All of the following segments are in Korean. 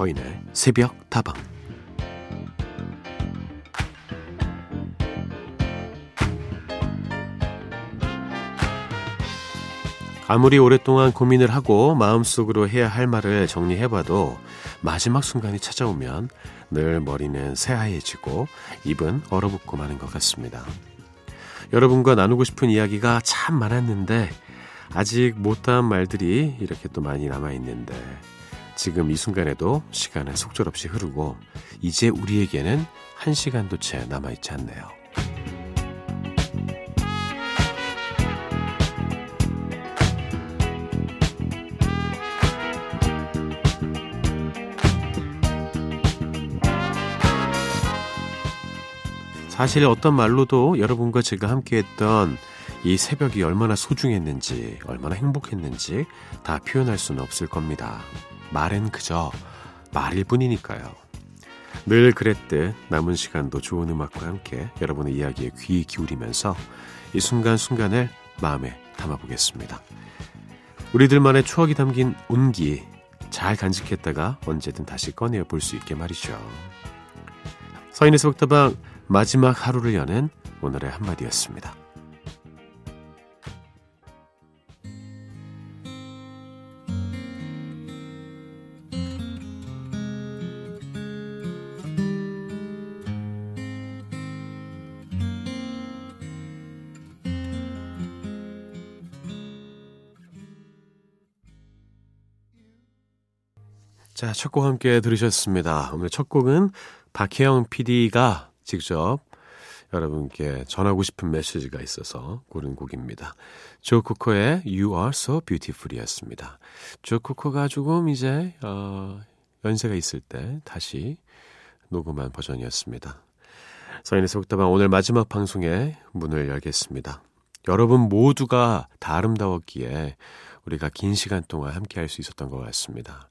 서인의 새벽 다방 아무리 오랫동안 고민을 하고 마음속으로 해야 할 말을 정리해봐도 마지막 순간이 찾아오면 늘 머리는 새하얘지고 입은 얼어붙고 마는 것 같습니다. 여러분과 나누고 싶은 이야기가 참 많았는데 아직 못다한 말들이 이렇게 또 많이 남아있는데 지금 이 순간에도 시간은 속절없이 흐르고 이제 우리에게는 한 시간도 채 남아있지 않네요. 사실 어떤 말로도 여러분과 제가 함께했던 이 새벽이 얼마나 소중했는지, 얼마나 행복했는지 다 표현할 수는 없을 겁니다. 말은 그저 말일 뿐이니까요. 늘 그랬듯 남은 시간도 좋은 음악과 함께 여러분의 이야기에 귀 기울이면서 이 순간순간을 마음에 담아보겠습니다. 우리들만의 추억이 담긴 온기 잘 간직했다가 언제든 다시 꺼내어 볼 수 있게 말이죠. 서인의 새벽다방 마지막 하루를 여는 오늘의 한마디였습니다. 자, 첫 곡 함께 들으셨습니다. 오늘 첫 곡은 박혜영 PD가 직접 여러분께 전하고 싶은 메시지가 있어서 고른 곡입니다. 조 코코의 You Are So Beautiful 이었습니다. 조 코코가 조금 이제, 어, 연세가 있을 때 다시 녹음한 버전이었습니다. 서인의 속다방 오늘 마지막 방송에 문을 열겠습니다. 여러분 모두가 다 아름다웠기에 우리가 긴 시간 동안 함께 할 수 있었던 것 같습니다.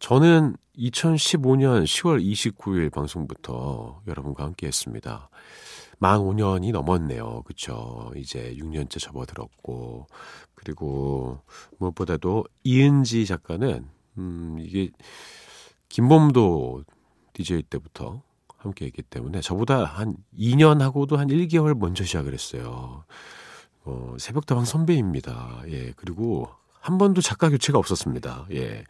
저는 2015년 10월 29일 방송부터 여러분과 함께 했습니다. 만 5년이 넘었네요. 그쵸? 이제 6년째 접어들었고, 그리고 무엇보다도 이은지 작가는, 음, 이게, 김범도 DJ 때부터 함께 했기 때문에 저보다 한 2년 하고도 한 1개월 먼저 시작을 했어요. 어, 새벽다방 선배입니다. 예, 그리고 한 번도 작가 교체가 없었습니다. 예.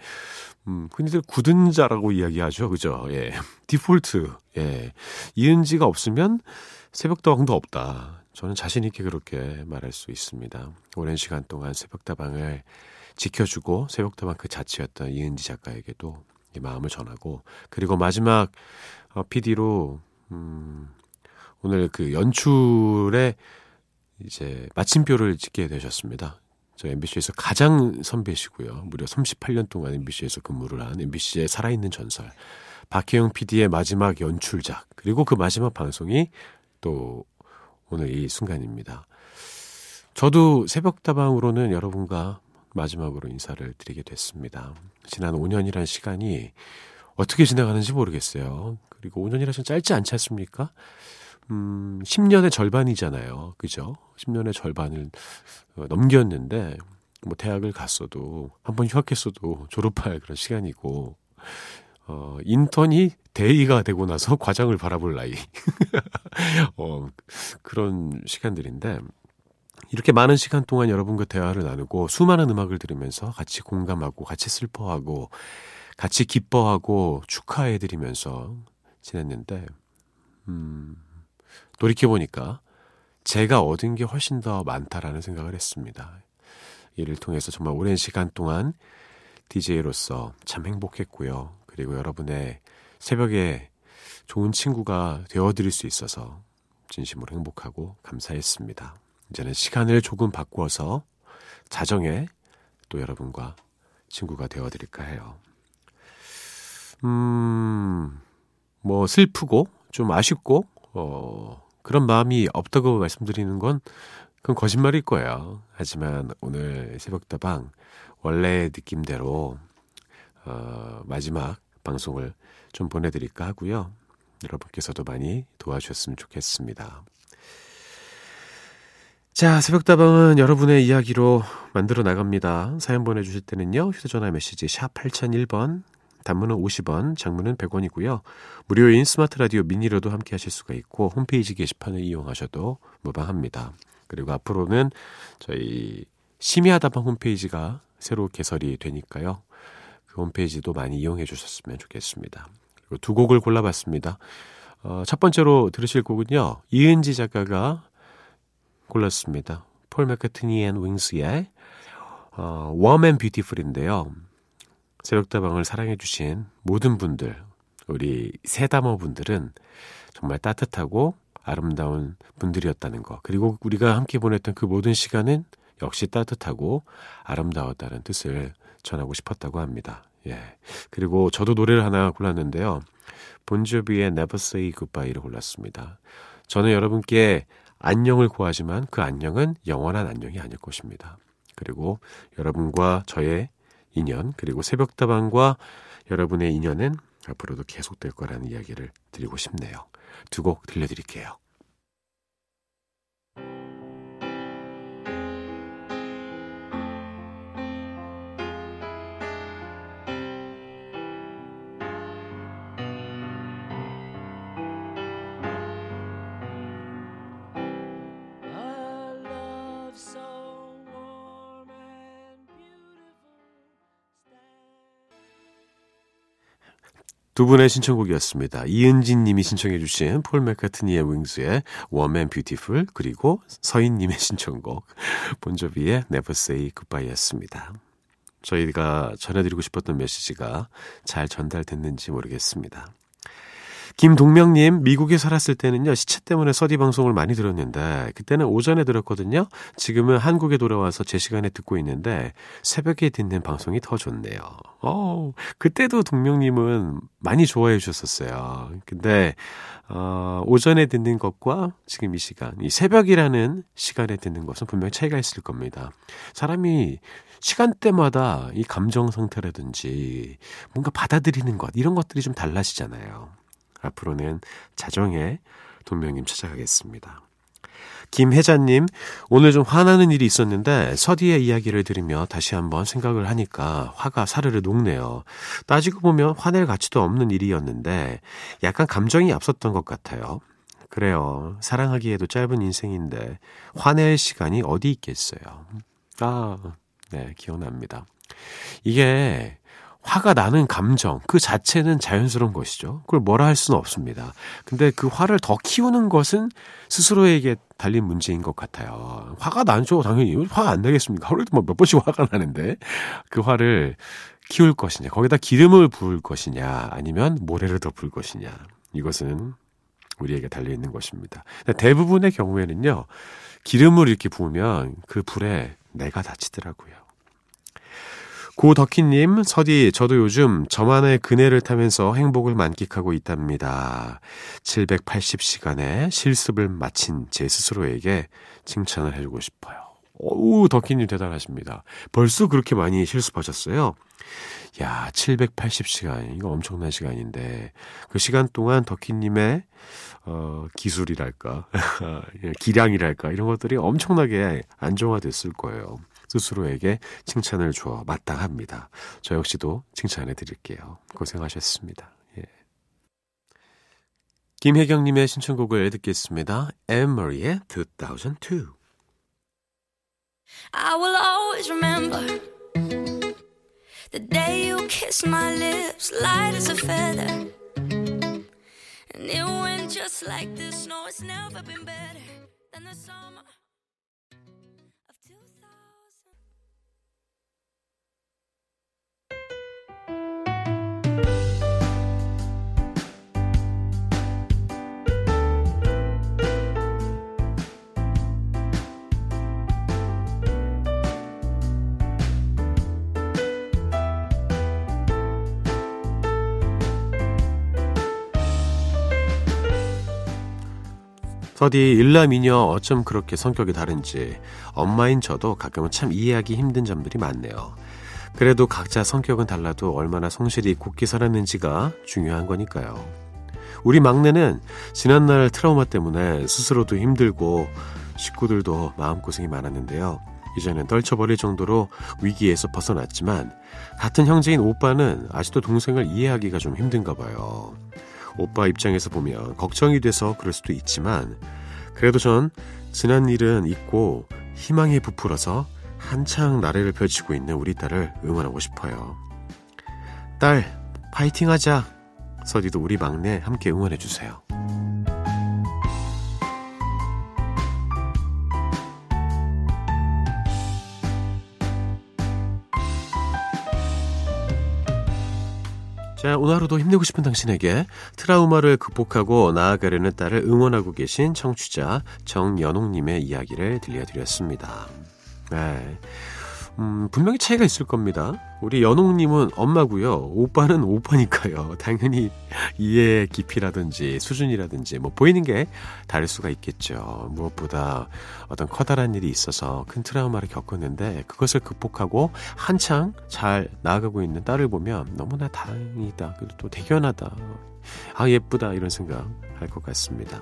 음, 흔히들 굳은 자라고 이야기하죠. 그죠? 예. 디폴트. 예. 이은지가 없으면 새벽다방도 없다. 저는 자신있게 그렇게 말할 수 있습니다. 오랜 시간 동안 새벽다방을 지켜주고 새벽다방 그 자체였던 이은지 작가에게도 이 마음을 전하고 그리고 마지막 어, PD로 음, 오늘 그 연출에 이제 마침표를 찍게 되셨습니다. 저 MBC에서 가장 선배시고요. 무려 38년 동안 MBC에서 근무를 한 MBC의 살아있는 전설. 박혜영 PD의 마지막 연출작. 그리고 그 마지막 방송이 또 오늘 이 순간입니다. 저도 새벽다방으로는 여러분과 마지막으로 인사를 드리게 됐습니다. 지난 5년이란 시간이 어떻게 지나가는지 모르겠어요. 그리고 5년이라 좀 짧지 않지 않습니까? 음, 10년의 절반이잖아요. 그죠? 10년의 절반을 어, 넘겼는데, 뭐, 대학을 갔어도, 한번 휴학했어도 졸업할 그런 시간이고, 어, 인턴이 대의가 되고 나서 과장을 바라볼 나이. 어, 그런 시간들인데, 이렇게 많은 시간 동안 여러분과 대화를 나누고, 수많은 음악을 들으면서 같이 공감하고, 같이 슬퍼하고, 같이 기뻐하고, 축하해드리면서 지냈는데, 음, 돌이켜보니까 제가 얻은 게 훨씬 더 많다라는 생각을 했습니다. 이를 통해서 정말 오랜 시간 동안 DJ로서 참 행복했고요. 그리고 여러분의 새벽에 좋은 친구가 되어드릴 수 있어서 진심으로 행복하고 감사했습니다. 이제는 시간을 조금 바꾸어서 자정에 또 여러분과 친구가 되어드릴까 해요. 음, 뭐 슬프고 좀 아쉽고, 어, 그런 마음이 없다고 말씀드리는 건 그건 거짓말일 거예요. 하지만 오늘 새벽다방 원래 느낌대로 어, 마지막 방송을 좀 보내드릴까 하고요. 여러분께서도 많이 도와주셨으면 좋겠습니다. 자, 새벽다방은 여러분의 이야기로 만들어 나갑니다. 사연 보내주실 때는요, 휴대전화 메시지 샵 8001번, 단문은 50원, 장문은 100원이고요. 무료인 스마트 라디오 미니로도 함께 하실 수가 있고 홈페이지 게시판을 이용하셔도 무방합니다. 그리고 앞으로는 저희 심야다방 홈페이지가 새로 개설이 되니까요. 그 홈페이지도 많이 이용해 주셨으면 좋겠습니다. 그리고 두 곡을 골라봤습니다. 어, 첫 번째로 들으실 곡은요. 이은지 작가가 골랐습니다. 폴 맥카트니 앤 윙스의 어, Warm and Beautiful인데요. 새벽다방을 사랑해주신 모든 분들, 우리 세다머 분들은 정말 따뜻하고 아름다운 분들이었다는 거. 그리고 우리가 함께 보냈던 그 모든 시간은 역시 따뜻하고 아름다웠다는 뜻을 전하고 싶었다고 합니다. 예. 그리고 저도 노래를 하나 골랐는데요. 본조비의 Never Say Goodbye를 골랐습니다. 저는 여러분께 안녕을 구하지만 그 안녕은 영원한 안녕이 아닐 것입니다. 그리고 여러분과 저의 인연, 그리고 새벽다방과 여러분의 인연은 앞으로도 계속될 거라는 이야기를 드리고 싶네요. 두 곡 들려드릴게요. 두 분의 신청곡이었습니다. 이은진 님이 신청해 주신 폴 맥카트니의 윙스의 and Beautiful 그리고 서인 님의 신청곡 본조비의 Never Say Goodbye였습니다. 저희가 전해드리고 싶었던 메시지가 잘 전달됐는지 모르겠습니다. 김동명님, 미국에 살았을 때는요, 시차 때문에 서디 방송을 많이 들었는데, 그때는 오전에 들었거든요. 지금은 한국에 돌아와서 제 시간에 듣고 있는데, 새벽에 듣는 방송이 더 좋네요. 어, 그때도 동명님은 많이 좋아해 주셨었어요. 근데, 어, 오전에 듣는 것과 지금 이 시간, 이 새벽이라는 시간에 듣는 것은 분명히 차이가 있을 겁니다. 사람이 시간대마다 이 감정 상태라든지 뭔가 받아들이는 것, 이런 것들이 좀 달라지잖아요. 앞으로는 자정에 동명님 찾아가겠습니다. 김혜자님, 오늘 좀 화나는 일이 있었는데 서디의 이야기를 들으며 다시 한번 생각을 하니까 화가 사르르 녹네요. 따지고 보면 화낼 가치도 없는 일이었는데 약간 감정이 앞섰던 것 같아요. 그래요. 사랑하기에도 짧은 인생인데 화낼 시간이 어디 있겠어요. 아, 네, 기억납니다. 이게 화가 나는 감정 그 자체는 자연스러운 것이죠. 그걸 뭐라 할 수는 없습니다. 근데 그 화를 더 키우는 것은 스스로에게 달린 문제인 것 같아요. 화가 나죠, 당연히. 화가 안 나겠습니까? 하루에도 뭐몇 번씩 화가 나는데 그 화를 키울 것이냐, 거기다 기름을 부을 것이냐, 아니면 모래를 더 부을 것이냐. 이것은 우리에게 달려 있는 것입니다. 대부분의 경우에는요, 기름을 이렇게 부으면 그 불에 내가 다치더라고요. 고덕희님, 서디, 저도 요즘 저만의 그네를 타면서 행복을 만끽하고 있답니다. 780시간의 실습을 마친 제 스스로에게 칭찬을 해주고 싶어요. 오우, 덕희님 대단하십니다. 벌써 그렇게 많이 실습하셨어요? 야, 780시간. 이거 엄청난 시간인데, 그 시간 동안 덕희님의, 어, 기술이랄까, 기량이랄까, 이런 것들이 엄청나게 안정화됐을 거예요. 스스로에게 칭찬을 주어 마땅합니다. 저 역시도 칭찬해 드릴게요. 고생하셨습니다. 예. 김혜경님의 신청곡을 듣겠습니다. 엠머리의 2002 I will always remember The day you kissed my lips light as a feather And it went just like this No, it's never been better than the summer 서디 일남이녀 어쩜 그렇게 성격이 다른지 엄마인 저도 가끔은 참 이해하기 힘든 점들이 많네요. 그래도 각자 성격은 달라도 얼마나 성실히 굳게 살았는지가 중요한 거니까요. 우리 막내는 지난날 트라우마 때문에 스스로도 힘들고 식구들도 마음고생이 많았는데요. 이제는 떨쳐버릴 정도로 위기에서 벗어났지만 같은 형제인 오빠는 아직도 동생을 이해하기가 좀 힘든가 봐요. 오빠 입장에서 보면 걱정이 돼서 그럴 수도 있지만 그래도 전 지난 일은 잊고 희망에 부풀어서 한창 나래를 펼치고 있는 우리 딸을 응원하고 싶어요. 딸, 파이팅 하자! 서디도 우리 막내 함께 응원해주세요. 자, 오늘 하루도 힘내고 싶은 당신에게 트라우마를 극복하고 나아가려는 딸을 응원하고 계신 청취자 정연옥님의 이야기를 들려드렸습니다. 네. 음, 분명히 차이가 있을 겁니다. 우리 연옥님은 엄마고요. 오빠는 오빠니까요. 당연히 이해 깊이라든지 수준이라든지 뭐 보이는 게 다를 수가 있겠죠. 무엇보다 어떤 커다란 일이 있어서 큰 트라우마를 겪었는데 그것을 극복하고 한창 잘 나아가고 있는 딸을 보면 너무나 다행이다. 그리고 또 대견하다. 아 예쁘다 이런 생각 할 것 같습니다.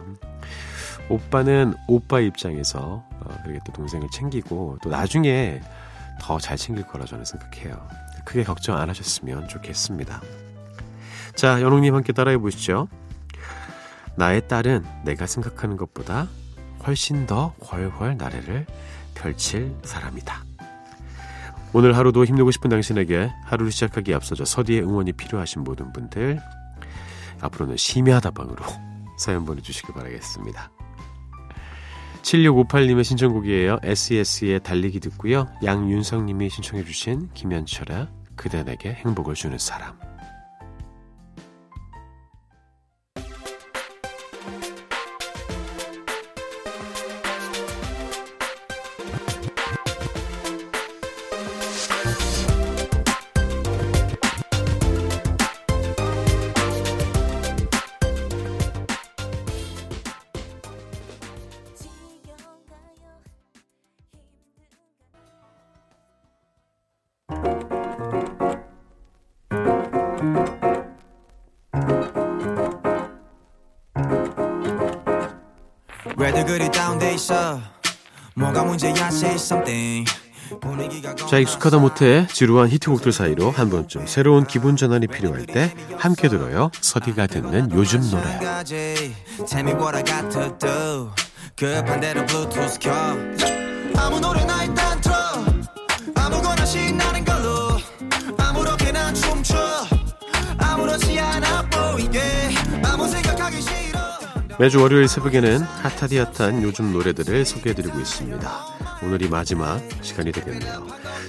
오빠는 오빠 입장에서 어, 그렇게 또 동생을 챙기고 또 나중에 더 잘 챙길 거라 저는 생각해요. 크게 걱정 안 하셨으면 좋겠습니다. 자, 연옥님 함께 따라해 보시죠. 나의 딸은 내가 생각하는 것보다 훨씬 더 훨훨 나래를 펼칠 사람이다. 오늘 하루도 힘내고 싶은 당신에게 하루를 시작하기에 앞서서 서디의 응원이 필요하신 모든 분들 앞으로는 심야 다방으로 사연 보내주시기 바라겠습니다. 7658님의 신청곡이에요. SES의 달리기 듣고요. 양윤성님이 신청해주신 김현철의 그대 내게 행복을 주는 사람. 왜들 그리 다운돼 있어. 뭐가 문제야 say something. 자 익숙하다 못해 지루한 히트곡들 사이로 한 번쯤 새로운 기분 전환이 필요할 때 함께 들어요. 서디가 듣는 요즘 노래. 아무 노래나 아무거나 매주 월요일 새벽에는 핫하디 핫한 요즘 노래들을 소개해드리고 있습니다. 오늘이 마지막 시간이 되겠네요.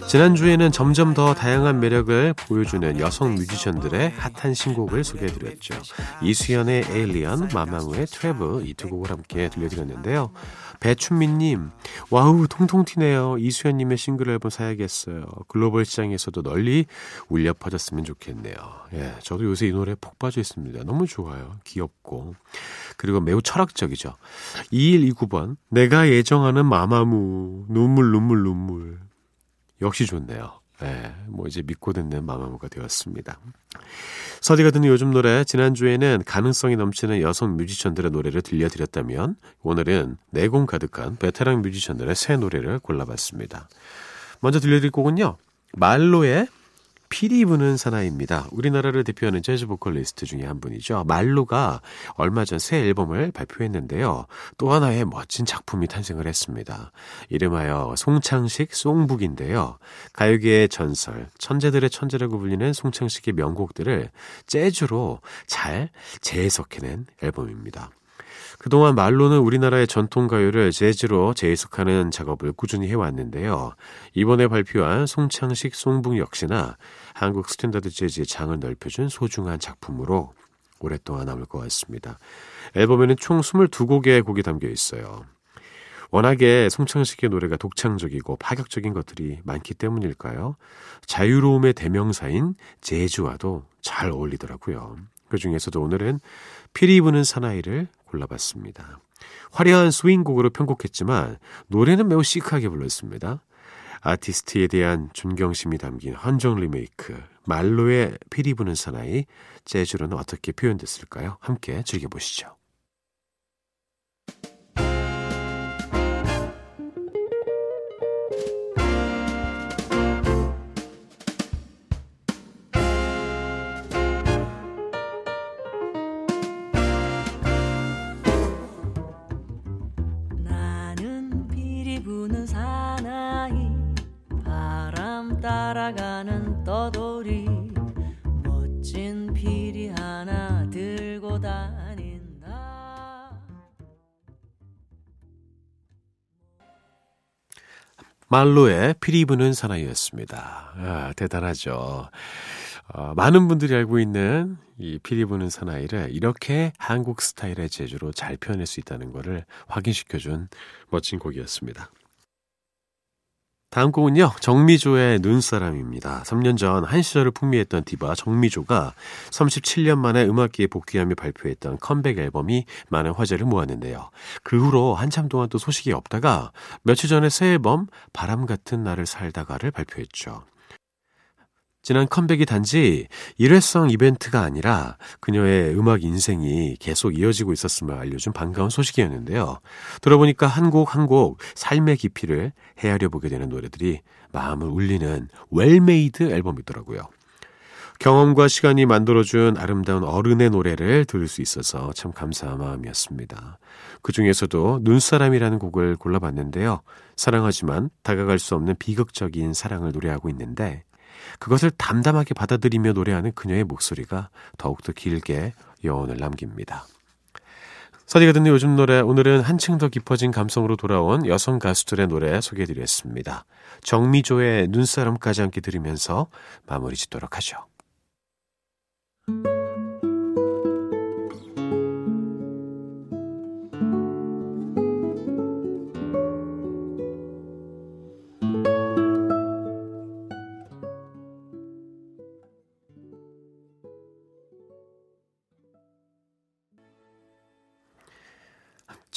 지난주에는 점점 더 다양한 매력을 보여주는 여성 뮤지션들의 핫한 신곡을 소개해드렸죠. 이수현의 Alien, 마마무의 Travel 이 두 곡을 함께 들려드렸는데요. 배춘민님, 와우, 통통 튀네요. 이수현님의 싱글 앨범 사야겠어요. 글로벌 시장에서도 널리 울려 퍼졌으면 좋겠네요. 예, 저도 요새 이 노래 푹 빠져 있습니다. 너무 좋아요. 귀엽고. 그리고 매우 철학적이죠. 2129번, 내가 예정하는 마마무, 눈물, 눈물, 눈물. 역시 좋네요. 예, 뭐 이제 믿고 듣는 마마무가 되었습니다. 서디가 듣는 요즘 노래 지난주에는 가능성이 넘치는 여성 뮤지션들의 노래를 들려드렸다면 오늘은 내공 가득한 베테랑 뮤지션들의 새 노래를 골라봤습니다. 먼저 들려드릴 곡은요. 말로의 피리 부는 사나이입니다. 우리나라를 대표하는 재즈 보컬리스트 중에 한 분이죠. 말로가 얼마 전 새 앨범을 발표했는데요. 또 하나의 멋진 작품이 탄생을 했습니다. 이름하여 송창식 송북인데요. 가요계의 전설, 천재들의 천재라고 불리는 송창식의 명곡들을 재즈로 잘 재해석해낸 앨범입니다. 그동안 말로는 우리나라의 전통 가요를 재즈로 재해석하는 작업을 꾸준히 해왔는데요. 이번에 발표한 송창식 Song Book 역시나 한국 스탠다드 재즈의 장을 넓혀준 소중한 작품으로 오랫동안 남을 것 같습니다. 앨범에는 총 22곡의 곡이 담겨 있어요. 워낙에 송창식의 노래가 독창적이고 파격적인 것들이 많기 때문일까요? 자유로움의 대명사인 재즈와도 잘 어울리더라고요. 그 중에서도 오늘은 피리 부는 사나이를 골라봤습니다. 화려한 스윙곡으로 편곡했지만 노래는 매우 시크하게 불렀습니다. 아티스트에 대한 존경심이 담긴 헌정 리메이크 말로의 피리 부는 사나이 재즈로는 어떻게 표현됐을까요? 함께 즐겨보시죠. 말로의 피리 부는 사나이였습니다. 아, 대단하죠. 어, 많은 분들이 알고 있는 이 피리 부는 사나이를 이렇게 한국 스타일의 재주로 잘 표현할 수 있다는 것을 확인시켜준 멋진 곡이었습니다. 다음 곡은요, 정미조의 눈사람입니다. 3년 전 한 시절을 풍미했던 디바 정미조가 37년 만에 음악계에 복귀하며 발표했던 컴백 앨범이 많은 화제를 모았는데요. 그 후로 한참 동안 또 소식이 없다가 며칠 전에 새 앨범 바람 같은 날을 살다가를 발표했죠. 지난 컴백이 단지 일회성 이벤트가 아니라 그녀의 음악 인생이 계속 이어지고 있었음을 알려준 반가운 소식이었는데요. 들어보니까 한 곡 한 곡 삶의 깊이를 헤아려 보게 되는 노래들이 마음을 울리는 well-made 앨범이더라고요. 경험과 시간이 만들어준 아름다운 어른의 노래를 들을 수 있어서 참 감사한 마음이었습니다. 그 중에서도 눈사람이라는 곡을 골라봤는데요. 사랑하지만 다가갈 수 없는 비극적인 사랑을 노래하고 있는데 그것을 담담하게 받아들이며 노래하는 그녀의 목소리가 더욱더 길게 여운을 남깁니다. 서디가 듣는 요즘 노래 오늘은 한층 더 깊어진 감성으로 돌아온 여성 가수들의 노래 소개해드렸습니다. 정미조의 눈사람까지 함께 들으면서 마무리 짓도록 하죠.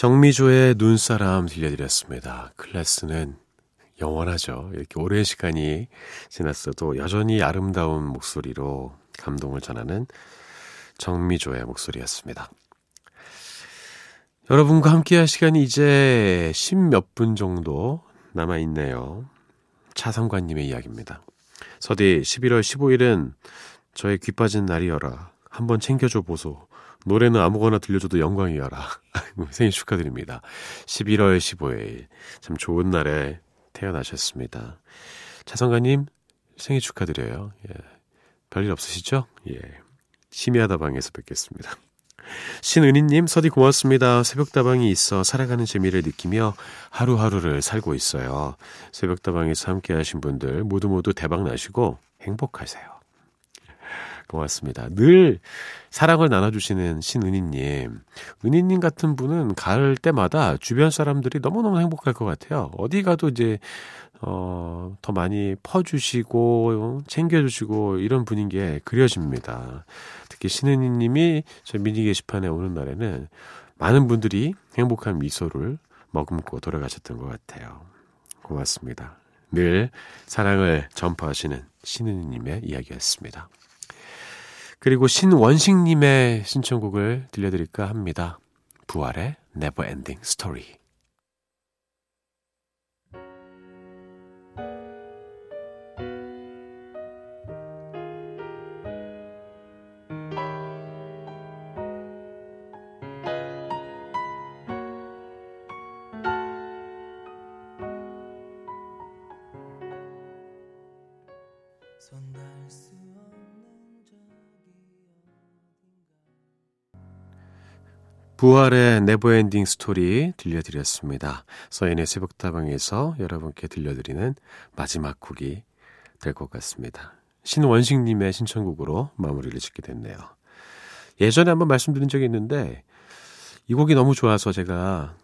정미조의 눈사람 들려드렸습니다. 클래스는 영원하죠. 이렇게 오랜 시간이 지났어도 여전히 아름다운 목소리로 감동을 전하는 정미조의 목소리였습니다. 여러분과 함께 할 시간이 이제 십몇 분 정도 남아있네요. 차상관님의 이야기입니다. 서디 11월 15일은 저의 귀 빠진 날이여라. 한번 챙겨줘 보소. 노래는 아무거나 들려줘도 영광이여라. 생일 축하드립니다. 11월 15일. 참 좋은 날에 태어나셨습니다. 차성가님, 생일 축하드려요. 예. 별일 없으시죠? 예. 심야다방에서 뵙겠습니다. 신은희님, 서디 고맙습니다. 새벽다방이 있어 살아가는 재미를 느끼며 하루하루를 살고 있어요. 새벽다방에서 함께 하신 분들 모두 모두 대박 나시고 행복하세요. 고맙습니다. 늘 사랑을 나눠주시는 신은희님. 은희님 같은 분은 갈 때마다 주변 사람들이 너무너무 행복할 것 같아요. 어디 가도 이제, 어, 더 많이 퍼주시고, 챙겨주시고, 이런 분위기에 그려집니다. 특히 신은희님이 저 미니 게시판에 오는 날에는 많은 분들이 행복한 미소를 머금고 돌아가셨던 것 같아요. 고맙습니다. 늘 사랑을 전파하시는 신은희님의 이야기였습니다. 그리고 신원식님의 신청곡을 들려드릴까 합니다. 부활의 Never Ending Story. 부활의 네버엔딩 스토리 들려드렸습니다. 서인의 새벽다방에서 여러분께 들려드리는 마지막 곡이 될 것 같습니다. 신원식님의 신청곡으로 마무리를 짓게 됐네요. 예전에 한번 말씀드린 적이 있는데 이 곡이 너무 좋아서 제가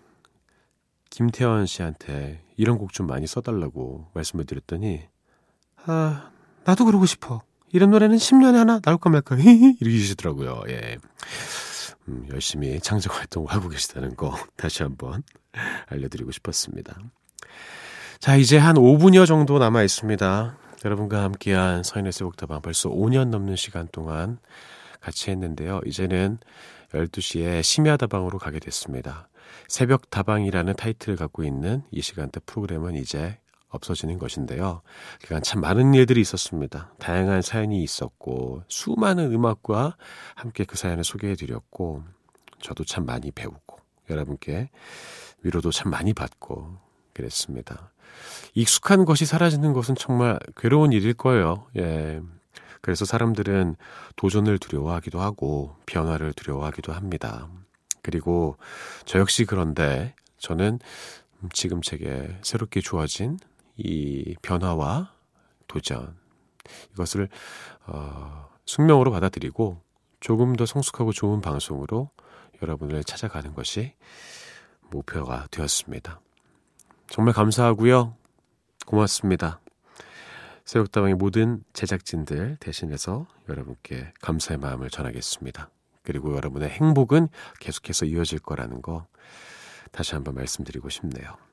김태원 씨한테 이런 곡 좀 많이 써달라고 말씀을 드렸더니 아 나도 그러고 싶어. 이런 노래는 10년에 하나 나올까 말까 이러시더라고요. 예. 음, 열심히 창작 활동을 하고 계시다는 거 다시 한번 알려드리고 싶었습니다. 자, 이제 한 5분여 정도 남아 있습니다. 여러분과 함께한 서인의 새벽다방 벌써 5년 넘는 시간 동안 같이 했는데요. 이제는 12시에 심야다방으로 가게 됐습니다. 새벽 다방이라는 타이틀을 갖고 있는 이 시간대 프로그램은 이제 없어지는 것인데요. 그간 참 많은 일들이 있었습니다. 다양한 사연이 있었고 수많은 음악과 함께 그 사연을 소개해 드렸고 저도 참 많이 배우고 여러분께 위로도 참 많이 받고 그랬습니다. 익숙한 것이 사라지는 것은 정말 괴로운 일일 거예요. 예. 그래서 사람들은 도전을 두려워하기도 하고 변화를 두려워하기도 합니다. 그리고 저 역시 그런데 저는 지금 제게 새롭게 주어진 이 변화와 도전 이것을 어, 숙명으로 받아들이고 조금 더 성숙하고 좋은 방송으로 여러분을 찾아가는 것이 목표가 되었습니다. 정말 감사하고요. 고맙습니다. 새벽다방의 모든 제작진들 대신해서 여러분께 감사의 마음을 전하겠습니다. 그리고 여러분의 행복은 계속해서 이어질 거라는 거 다시 한번 말씀드리고 싶네요.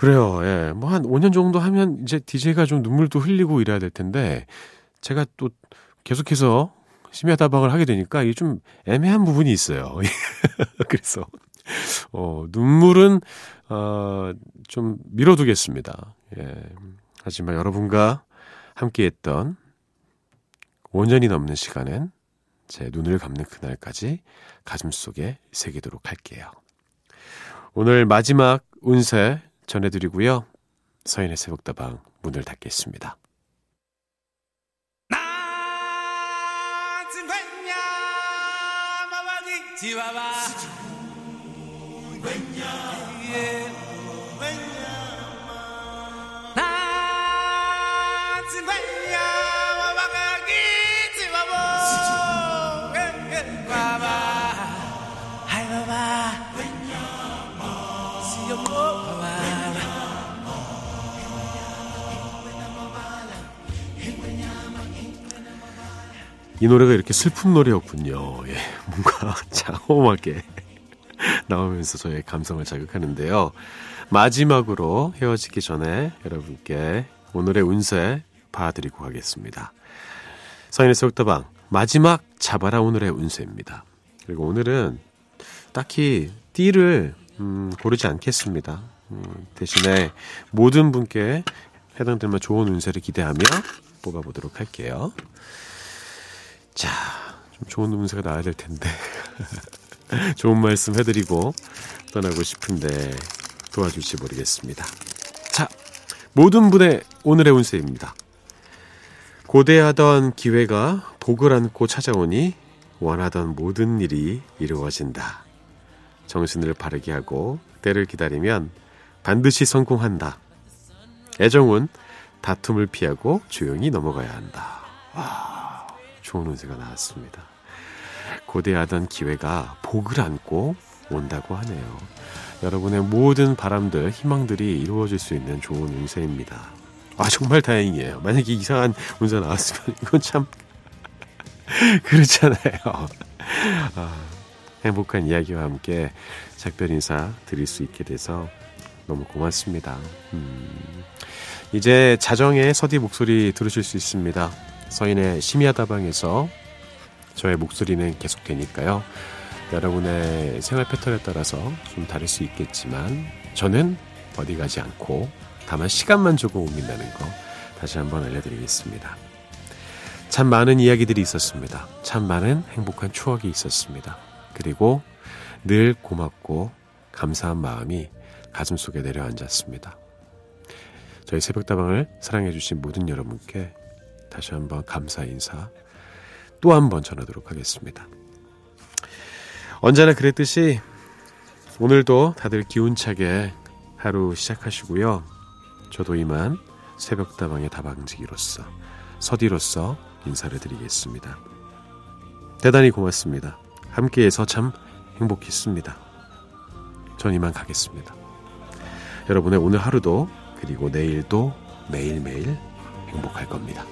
그래요. 예. 뭐 한 5년 정도 하면 이제 DJ가 좀 눈물도 흘리고 이래야 될 텐데 제가 또 계속해서 심야 다방을 하게 되니까 이게 좀 애매한 부분이 있어요. 그래서 어 눈물은 어 좀 미뤄두겠습니다. 예. 하지만 여러분과 함께했던 5년이 넘는 시간은 제 눈을 감는 그날까지 가슴 속에 새기도록 할게요. 오늘 마지막 운세 전해드리고요. 서인의 새벽다방 문을 닫겠습니다. 이 노래가 이렇게 슬픈 노래였군요. 예, 뭔가 장엄하게 나오면서 저의 감성을 자극하는데요. 마지막으로 헤어지기 전에 여러분께 오늘의 운세 봐드리고 가겠습니다. 서인의 새벽다방 마지막 잡아라 오늘의 운세입니다. 그리고 오늘은 딱히 띠를 음, 고르지 않겠습니다. 음, 대신에 모든 분께 해당되면 좋은 운세를 기대하며 뽑아보도록 할게요. 자, 좀 좋은 운세가 나와야 될 텐데. 좋은 말씀 해드리고 떠나고 싶은데 도와줄지 모르겠습니다. 자, 모든 분의 오늘의 운세입니다. 고대하던 기회가 복을 안고 찾아오니 원하던 모든 일이 이루어진다. 정신을 바르게 하고 때를 기다리면 반드시 성공한다. 애정은 다툼을 피하고 조용히 넘어가야 한다. 와. 좋은 운세가 나왔습니다. 고대하던 기회가 복을 안고 온다고 하네요. 여러분의 모든 바람들, 희망들이 이루어질 수 있는 좋은 운세입니다. 아, 정말 다행이에요. 만약에 이상한 운세 나왔으면 이건 참 그렇잖아요. 아, 행복한 이야기와 함께 작별 인사 드릴 수 있게 돼서 너무 고맙습니다. 음, 이제 자정의 서디 목소리 들으실 수 있습니다. 서인의 심야다방에서 저의 목소리는 계속되니까요. 여러분의 생활 패턴에 따라서 좀 다를 수 있겠지만 저는 어디 가지 않고 다만 시간만 조금 옮긴다는 거 다시 한번 알려드리겠습니다. 참 많은 이야기들이 있었습니다. 참 많은 행복한 추억이 있었습니다. 그리고 늘 고맙고 감사한 마음이 가슴 속에 내려앉았습니다. 저희 새벽다방을 사랑해주신 모든 여러분께 다시 한번 감사 인사 또 한 번 전하도록 하겠습니다. 언제나 그랬듯이 오늘도 다들 기운차게 하루 시작하시고요. 저도 이만 새벽다방의 다방지기로서 서디로서 인사를 드리겠습니다. 대단히 고맙습니다. 함께해서 참 행복했습니다. 전 이만 가겠습니다. 여러분의 오늘 하루도 그리고 내일도 매일매일 행복할 겁니다.